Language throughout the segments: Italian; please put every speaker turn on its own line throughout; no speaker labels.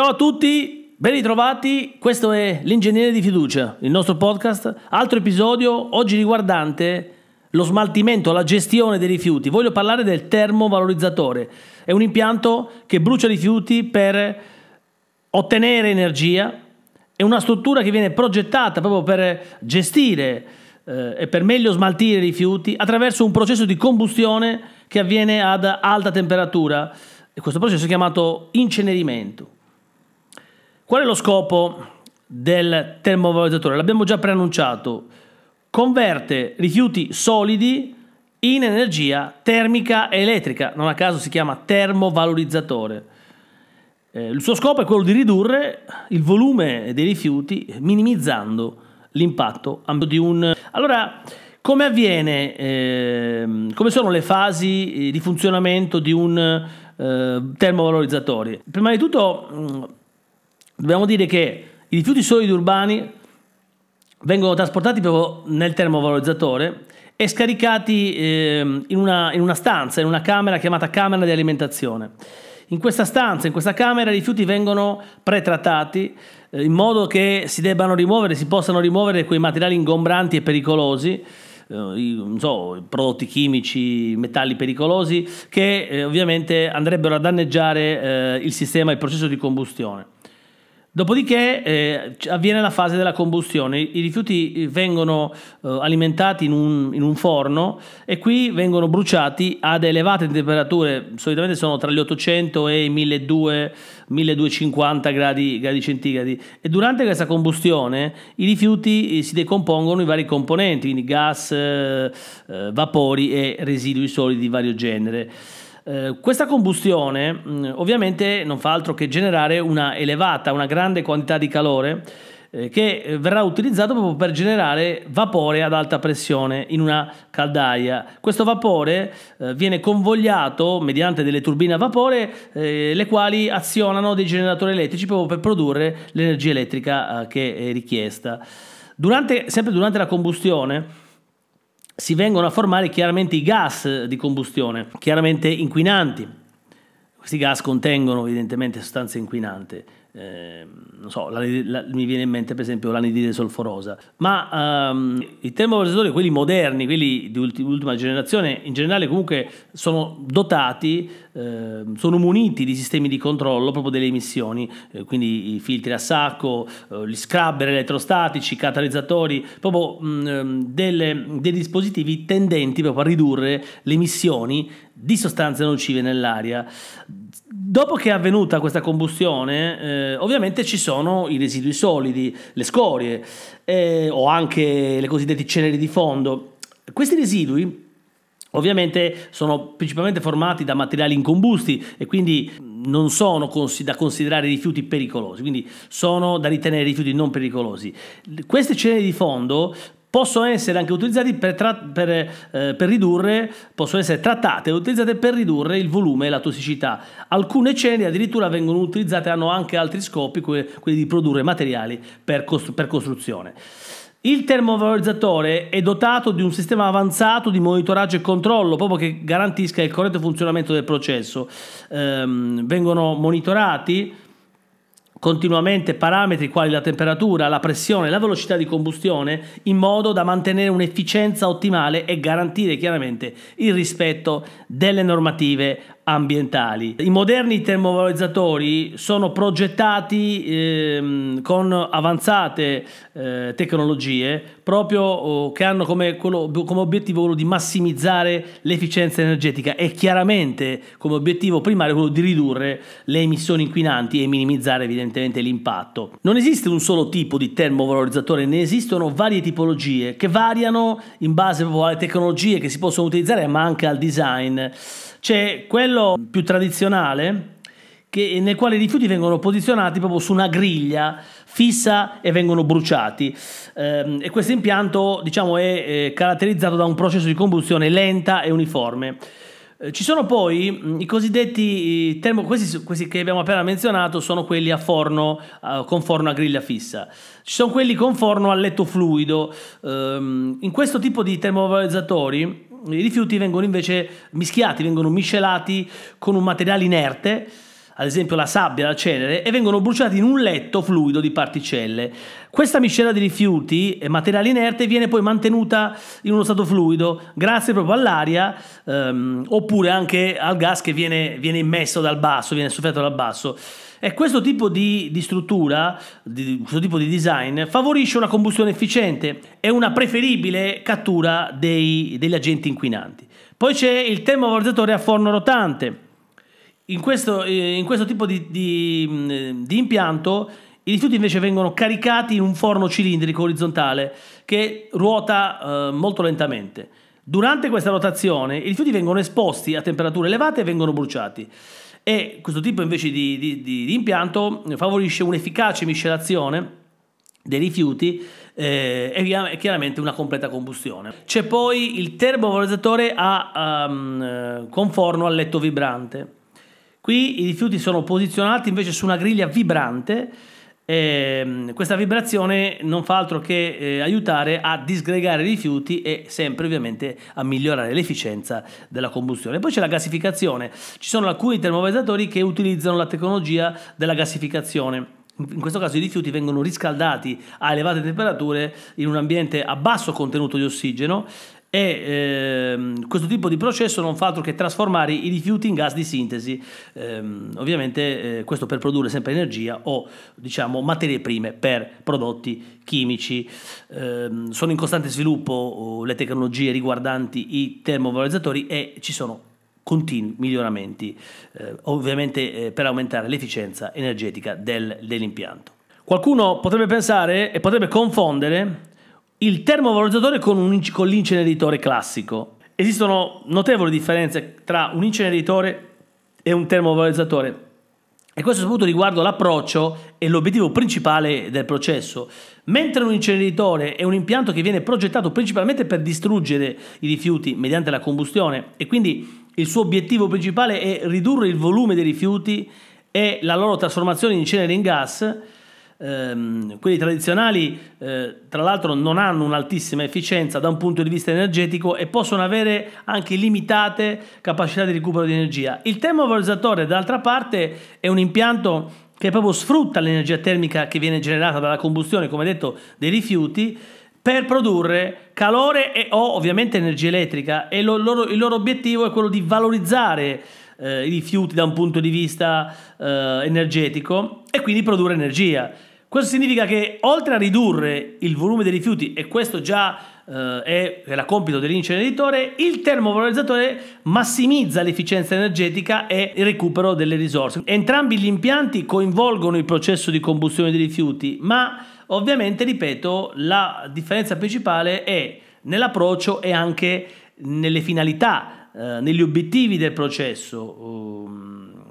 Ciao a tutti, ben ritrovati. Questo è L'ingegnere di fiducia, il nostro podcast. Altro episodio oggi riguardante lo smaltimento, la gestione dei rifiuti. Voglio parlare del termovalorizzatore. È un impianto che brucia rifiuti per ottenere energia. È una struttura che viene progettata proprio per gestire eh, e per meglio smaltire i rifiuti attraverso un processo di combustione che avviene ad alta temperatura. E questo processo è chiamato incenerimento. Qual è lo scopo del termovalorizzatore? L'abbiamo già preannunciato. Converte rifiuti solidi in energia termica e elettrica. Non a caso si chiama termovalorizzatore. Eh, il suo scopo è quello di ridurre il volume dei rifiuti minimizzando l'impatto di un... Allora, come avviene, eh, come sono le fasi di funzionamento di un eh, termovalorizzatore? Prima di tutto dobbiamo dire che i rifiuti solidi urbani vengono trasportati proprio nel termovalorizzatore e scaricati eh, in, una, in una stanza, in una camera chiamata camera di alimentazione. In questa stanza, in questa camera, i rifiuti vengono pretrattati eh, in modo che si debbano rimuovere, si possano rimuovere quei materiali ingombranti e pericolosi, eh, so, prodotti chimici, metalli pericolosi, che eh, ovviamente andrebbero a danneggiare eh, il sistema, il processo di combustione. Dopodiché eh, avviene la fase della combustione, i rifiuti vengono eh, alimentati in un, in un, forno e qui vengono bruciati ad elevate temperature, solitamente sono tra gli 800 e i 1200, 1250 gradi, gradi centigradi. E durante questa combustione i rifiuti eh, si decompongono in vari componenti, quindi gas, eh, eh, vapori e residui solidi di vario genere. Eh, questa combustione mh, mm, ovviamente non fa altro che generare una elevata, una grande quantità di calore eh, che verrà utilizzato proprio per generare vapore ad alta pressione in una caldaia. Questo vapore eh, viene convogliato mediante delle turbine a vapore eh, le quali azionano dei generatori elettrici proprio per produrre l'energia elettrica eh, che è richiesta. Durante, sempre durante la combustione si vengono a formare chiaramente i gas di combustione, chiaramente inquinanti. Questi gas contengono evidentemente sostanze inquinanti eh, non so, la, la, mi viene in mente per esempio l'anidride solforosa, ma um, i termovalorizzatori, quelli moderni, quelli di ultima generazione, in generale comunque sono dotati, eh, sono muniti di sistemi di controllo proprio delle emissioni, eh, quindi i filtri a sacco, eh, gli scrubber elettrostatici, i catalizzatori, proprio mh, ehm, delle, dei dispositivi tendenti proprio a ridurre le emissioni di sostanze nocive nell'aria. Dopo che è avvenuta questa combustione, eh, ovviamente ci sono i residui solidi, le scorie eh, o anche le cosiddette ceneri di fondo. Questi residui ovviamente sono principalmente formati da materiali incombusti e quindi non sono da considerare rifiuti pericolosi, quindi sono da ritenere rifiuti non pericolosi. Queste ceneri di fondo possono essere anche utilizzati per, tra- per, eh, per, ridurre, possono essere trattate e utilizzate per ridurre il volume e la tossicità. Alcune ceneri addirittura vengono utilizzate, hanno anche altri scopi, quelli, quelli di produrre materiali per, costru- per costruzione. Il termovalorizzatore è dotato di un sistema avanzato di monitoraggio e controllo proprio che garantisca il corretto funzionamento del processo. Ehm, vengono monitorati continuamente parametri quali la temperatura, la pressione, la velocità di combustione in modo da mantenere un'efficienza ottimale e garantire chiaramente il rispetto delle normative ambientali. I moderni termovalorizzatori sono progettati ehm, con avanzate eh, tecnologie proprio oh, che hanno come, quello, come obiettivo quello di massimizzare l'efficienza energetica e chiaramente come obiettivo primario quello di ridurre le emissioni inquinanti e minimizzare evidentemente l'impatto. Non esiste un solo tipo di termovalorizzatore, ne esistono varie tipologie che variano in base alle tecnologie che si possono utilizzare ma anche al design. C'è quello più tradizionale che, nel quale i rifiuti vengono posizionati proprio su una griglia fissa e vengono bruciati. Eh, e questo impianto diciamo, è, è caratterizzato da un processo di combustione lenta e uniforme. Eh, ci sono poi i cosiddetti termo, questi, questi, che abbiamo appena menzionato sono quelli a forno, con forno a griglia fissa. Ci sono quelli con forno a letto fluido. Um, in questo tipo di termovalorizzatori i rifiuti vengono invece mischiati, vengono miscelati con un materiale inerte, ad esempio la sabbia, la cenere, e vengono bruciati in un letto fluido di particelle. Questa miscela di rifiuti e materiale inerte viene poi mantenuta in uno stato fluido grazie proprio all'aria ehm, oppure anche al gas che viene, viene immesso dal basso, viene soffiato dal basso. E questo tipo di, di struttura, di, questo tipo di design, favorisce una combustione efficiente e una preferibile cattura dei, degli agenti inquinanti. Poi c'è il termovalorizzatore a forno rotante. In questo, eh, in questo tipo di, di, di impianto i rifiuti invece vengono caricati in un forno cilindrico orizzontale che ruota eh, molto lentamente. Durante questa rotazione i rifiuti vengono esposti a temperature elevate e vengono bruciati e questo tipo invece di, di, di, impianto favorisce un'efficace miscelazione dei rifiuti eh, e chiaramente una completa combustione. C'è poi il termovalorizzatore a, um, con forno a letto vibrante. Qui i rifiuti sono posizionati invece su una griglia vibrante eh, questa vibrazione non fa altro che eh, aiutare a disgregare i rifiuti e sempre ovviamente a migliorare l'efficienza della combustione. Poi c'è la gassificazione, ci sono alcuni termovalorizzatori che utilizzano la tecnologia della gassificazione. In questo caso i rifiuti vengono riscaldati a elevate temperature in un ambiente a basso contenuto di ossigeno e ehm, questo tipo di processo non fa altro che trasformare i rifiuti in gas di sintesi, ehm, ovviamente eh, questo per produrre sempre energia o diciamo materie prime per prodotti chimici. Ehm, sono in costante sviluppo le tecnologie riguardanti i termovalorizzatori e ci sono continui miglioramenti, eh, ovviamente eh, per aumentare l'efficienza energetica del, dell'impianto. Qualcuno potrebbe pensare e potrebbe confondere il termovalorizzatore con, un, con l'inceneritore classico. Esistono notevoli differenze tra un inceneritore e un termovalorizzatore. E questo soprattutto riguardo l'approccio e l'obiettivo principale del processo. Mentre un inceneritore è un impianto che viene progettato principalmente per distruggere i rifiuti mediante la combustione e quindi il suo obiettivo principale è ridurre il volume dei rifiuti e la loro trasformazione in cenere in gas, ehm, quelli tradizionali eh, tra l'altro non hanno un'altissima efficienza da un punto di vista energetico e possono avere anche limitate capacità di recupero di energia. Il termovalorizzatore d'altra parte è un impianto che proprio sfrutta l'energia termica che viene generata dalla combustione, come detto, dei rifiuti per produrre calore e o ovviamente energia elettrica e lo, loro, il loro obiettivo è quello di valorizzare eh, i rifiuti da un punto di vista eh, energetico e quindi produrre energia. Questo significa che oltre a ridurre il volume dei rifiuti, e questo già eh, è, è la compito dell'inceneritore, il termovalorizzatore massimizza l'efficienza energetica e il recupero delle risorse. Entrambi gli impianti coinvolgono il processo di combustione dei rifiuti, ma ovviamente, ripeto, la differenza principale è nell'approccio e anche nelle finalità, eh, negli obiettivi del processo. Um,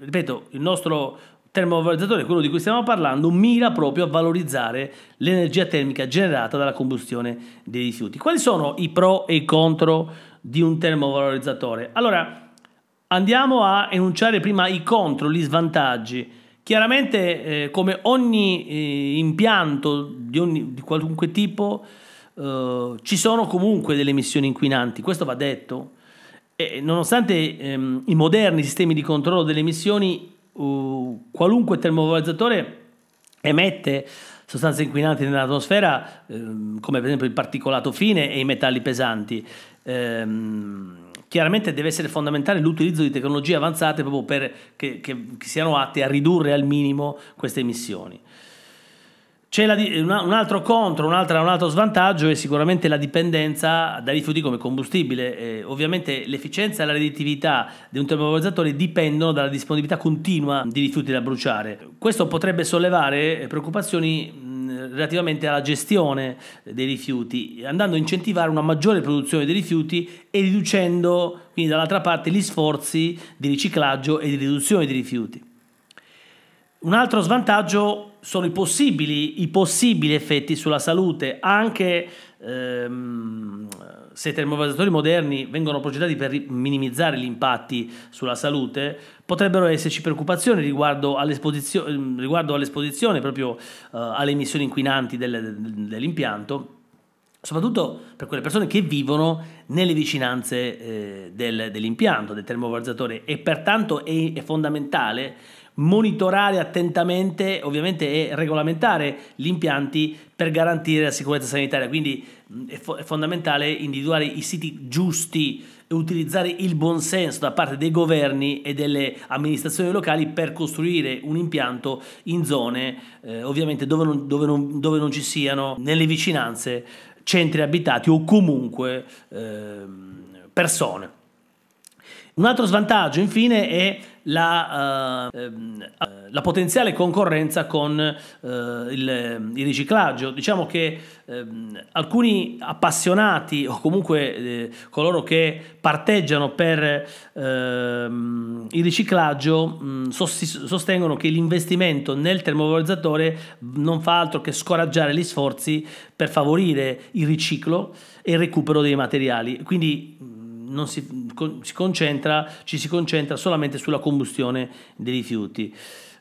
ripeto, il nostro termovalorizzatore, quello di cui stiamo parlando, mira proprio a valorizzare l'energia termica generata dalla combustione dei rifiuti. Quali sono i pro e i contro di un termovalorizzatore? Allora, andiamo a enunciare prima i contro, gli svantaggi. Chiaramente, eh, come ogni eh, impianto di, ogni, di, qualunque tipo, eh, ci sono comunque delle emissioni inquinanti, questo va detto. E nonostante ehm, i moderni sistemi di controllo delle emissioni qualunque termovalorizzatore emette sostanze inquinanti nell'atmosfera, ehm, come per esempio il particolato fine e i metalli pesanti. Ehm, chiaramente deve essere fondamentale l'utilizzo di tecnologie avanzate proprio per che, che, che siano atte a ridurre al minimo queste emissioni. La, un altro contro, un altro, un altro, svantaggio è sicuramente la dipendenza dai rifiuti come combustibile. Eh, ovviamente l'efficienza e la redditività di un termovalorizzatore dipendono dalla disponibilità continua di rifiuti da bruciare. Questo potrebbe sollevare preoccupazioni relativamente alla gestione dei rifiuti, andando a incentivare una maggiore produzione dei rifiuti e riducendo quindi dall'altra parte gli sforzi di riciclaggio e di riduzione dei rifiuti. Un altro svantaggio sono i possibili, i possibili effetti sulla salute, anche ehm, se i termovalorizzatori moderni vengono progettati per minimizzare gli impatti sulla salute, potrebbero esserci preoccupazioni riguardo all'esposizione, riguardo all'esposizione proprio eh, alle emissioni inquinanti del, dell'impianto soprattutto per quelle persone che vivono nelle vicinanze eh, del, dell'impianto, del termovalorizzatori. E pertanto è, è fondamentale monitorare attentamente ovviamente e regolamentare gli impianti per garantire la sicurezza sanitaria. Quindi è, fo- è fondamentale individuare i siti giusti e utilizzare il buonsenso da parte dei governi e delle amministrazioni locali per costruire un impianto in zone eh, ovviamente dove non, dove, non, dove non, ci siano nelle vicinanze centri abitati o comunque eh, persone. Un altro svantaggio infine è la, uh, la potenziale concorrenza con uh, il, il, riciclaggio. Diciamo che uh, alcuni appassionati o comunque eh, coloro che parteggiano per ehm, il riciclaggio mh, sostengono che l'investimento nel termovalorizzatore non fa altro che scoraggiare gli sforzi per favorire il riciclo e il recupero dei materiali. Quindi non si, si concentra, ci si concentra solamente sulla combustione dei rifiuti.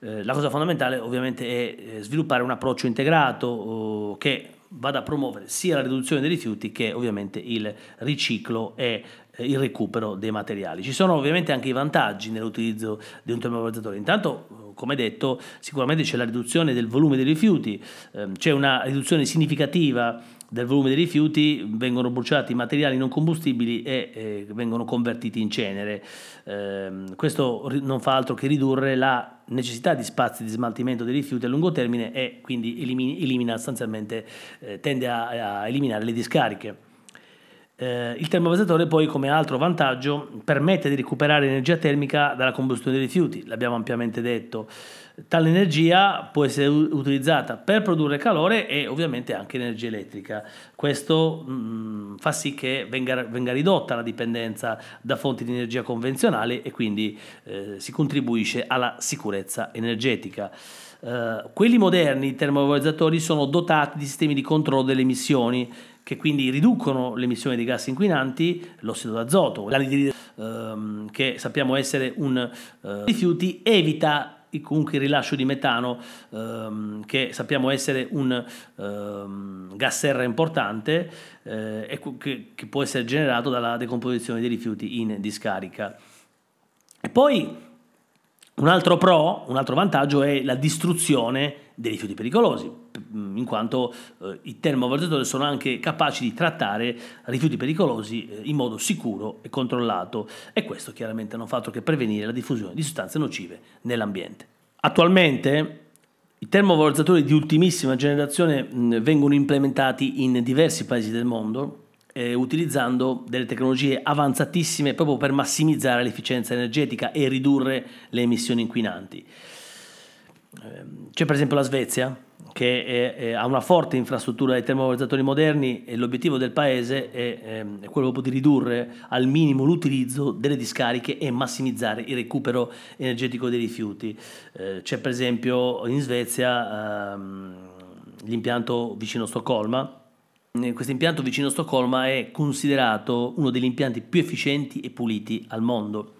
Eh, la cosa fondamentale ovviamente è eh, sviluppare un approccio integrato oh, che vada a promuovere sia la riduzione dei rifiuti che ovviamente il riciclo e eh, il recupero dei materiali. Ci sono ovviamente anche i vantaggi nell'utilizzo di un termovalorizzatore. Intanto, come detto, sicuramente c'è la riduzione del volume dei rifiuti, ehm, c'è una riduzione significativa del volume dei rifiuti vengono bruciati materiali non combustibili e eh, vengono convertiti in cenere. Eh, questo non fa altro che ridurre la necessità di spazi di smaltimento dei rifiuti a lungo termine e quindi elimina, elimina sostanzialmente, eh, tende a, a, eliminare le discariche. Eh, il termovalorizzatore poi come altro vantaggio permette di recuperare energia termica dalla combustione dei rifiuti, l'abbiamo ampiamente detto. Tale energia può essere utilizzata per produrre calore e ovviamente anche energia elettrica. Questo mh, mm, fa sì che venga, venga, ridotta la dipendenza da fonti di energia convenzionali e quindi eh, si contribuisce alla sicurezza energetica. Uh, quelli moderni, i termovalorizzatori, sono dotati di sistemi di controllo delle emissioni che quindi riducono le emissioni di gas inquinanti, l'ossido d'azoto, l'anidride uh, che sappiamo essere un uh, rifiuti, evita comunque il rilascio di metano ehm, che sappiamo essere un ehm, gas serra importante eh, e che, che, può essere generato dalla decomposizione dei rifiuti in discarica. E poi un altro pro, un altro vantaggio è la distruzione dei rifiuti pericolosi, in quanto eh, i termovalorizzatori sono anche capaci di trattare rifiuti pericolosi eh, in modo sicuro e controllato e questo chiaramente non fa altro che prevenire la diffusione di sostanze nocive nell'ambiente. Attualmente i termovalorizzatori di ultimissima generazione mh, vengono implementati in diversi paesi del mondo eh, utilizzando delle tecnologie avanzatissime proprio per massimizzare l'efficienza energetica e ridurre le emissioni inquinanti. Ehm, c'è per esempio la Svezia che è, è, ha una forte infrastruttura di termovalorizzatori moderni e l'obiettivo del paese è, ehm, è, quello di ridurre al minimo l'utilizzo delle discariche e massimizzare il recupero energetico dei rifiuti. Eh, c'è per esempio in Svezia ehm, l'impianto vicino a Stoccolma questo impianto vicino a Stoccolma è considerato uno degli impianti più efficienti e puliti al mondo.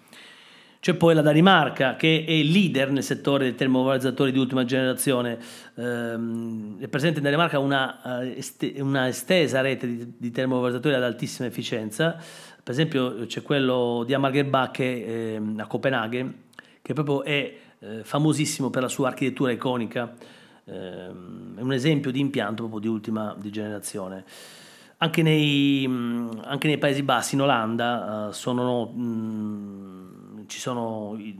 C'è poi la Danimarca che è leader nel settore dei termovalorizzatori di ultima generazione, ehm, è presente in Danimarca una, eh, una estesa rete di, di termovalorizzatori ad altissima efficienza, per esempio c'è quello di Amargerbach eh, a Copenaghen che proprio è eh, famosissimo per la sua architettura iconica, Ehm, è un esempio di impianto proprio di ultima di generazione. Anche nei, anche nei, Paesi Bassi, in Olanda, uh, sono, mh, ci sono i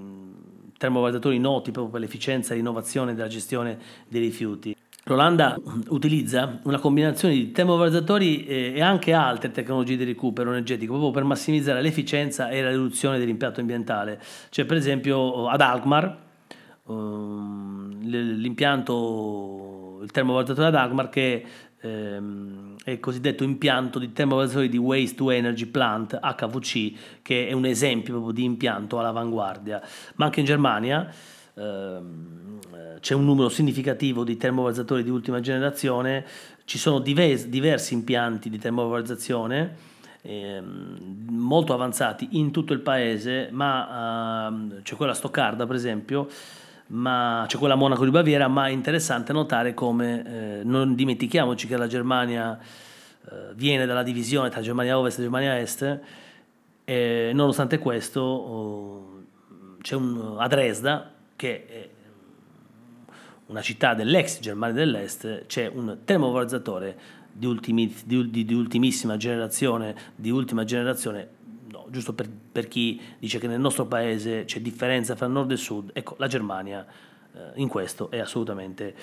termovalorizzatori noti proprio per l'efficienza e l'innovazione della gestione dei rifiuti. L'Olanda utilizza una combinazione di termovalorizzatori e anche altre tecnologie di recupero energetico proprio per massimizzare l'efficienza e la riduzione dell'impatto ambientale. C'è per esempio ad Alkmaar, Ehm, l'impianto, il termovalorizatore ad Agmar che ehm, è il cosiddetto impianto di termovalorizzatori di Waste to Energy Plant HVC che è un esempio proprio di impianto all'avanguardia. Ma anche in Germania ehm, c'è un numero significativo di termovalorizzatori di ultima generazione. Ci sono diversi, impianti di termovalorizzazione molto avanzati in tutto il paese ma c'è quella a Stoccarda per esempio ma c'è quella a Monaco di Baviera, ma è interessante notare come eh, non dimentichiamoci che la Germania eh, viene dalla divisione tra Germania Ovest e Germania Est e nonostante questo oh, c'è un, a Dresda, che è una città dell'ex Germania dell'Est, c'è un termovalorizzatore di, ultimi, di, di, ultimissima generazione, di ultima generazione, giusto per, per, chi dice che nel nostro paese c'è differenza fra nord e sud, ecco, la Germania eh, in questo è assolutamente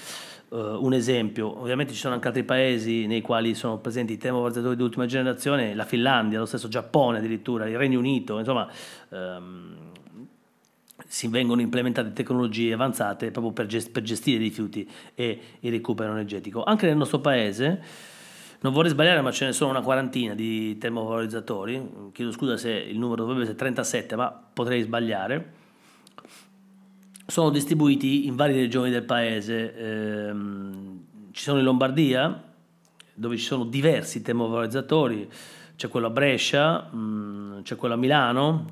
eh, un esempio. Ovviamente ci sono anche altri paesi nei quali sono presenti i termovalorizzatori di ultima generazione, la Finlandia, lo stesso Giappone addirittura, il Regno Unito, insomma... Ehm, si vengono implementate tecnologie avanzate proprio per, gest- per gestire i rifiuti e il recupero energetico. Anche nel nostro paese, non vorrei sbagliare, ma ce ne sono una quarantina di termovalorizzatori. Chiedo scusa se il numero dovrebbe essere 37, ma potrei sbagliare. Sono distribuiti in varie regioni del paese. Ehm, ci sono in Lombardia, dove ci sono diversi termovalorizzatori. C'è quello a Brescia, mh, c'è quello a Milano,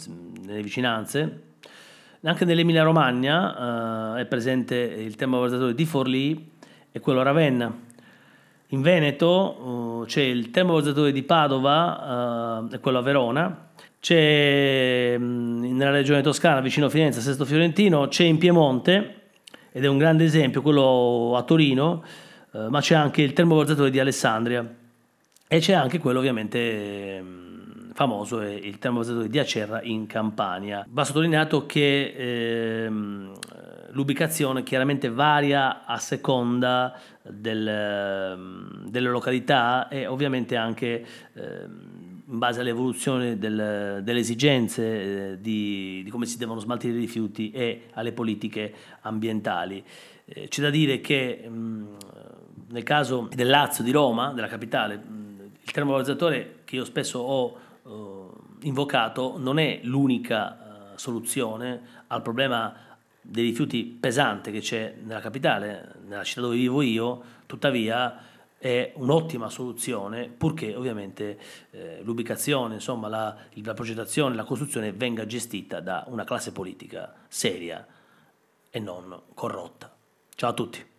nelle vicinanze. Anche nell'Emilia Romagna eh, è presente il termovalorizzatore di Forlì e quello a Ravenna in Veneto uh, c'è il termovalorizzatore di Padova uh, e quello a Verona, c'è um, nella regione toscana vicino a Firenze, Sesto Fiorentino, c'è in Piemonte ed è un grande esempio quello a Torino, uh, ma c'è anche il termovalorizzatore di Alessandria e c'è anche quello ovviamente um, famoso è il termovalorizzatore di Acerra in Campania. Va sottolineato che ehm, l'ubicazione chiaramente varia a seconda del, delle località e ovviamente anche eh, in base all'evoluzione del, delle esigenze eh, di, di, come si devono smaltire i rifiuti e alle politiche ambientali. Eh, c'è da dire che mh, nel caso del Lazio, di Roma, della capitale, mh, il termovalorizzatore che io spesso ho eh, invocato non è l'unica soluzione al problema dei rifiuti pesante che c'è nella capitale, nella città dove vivo io, tuttavia è un'ottima soluzione purché ovviamente eh, l'ubicazione, insomma la, la progettazione, la costruzione venga gestita da una classe politica seria e non corrotta. Ciao a tutti.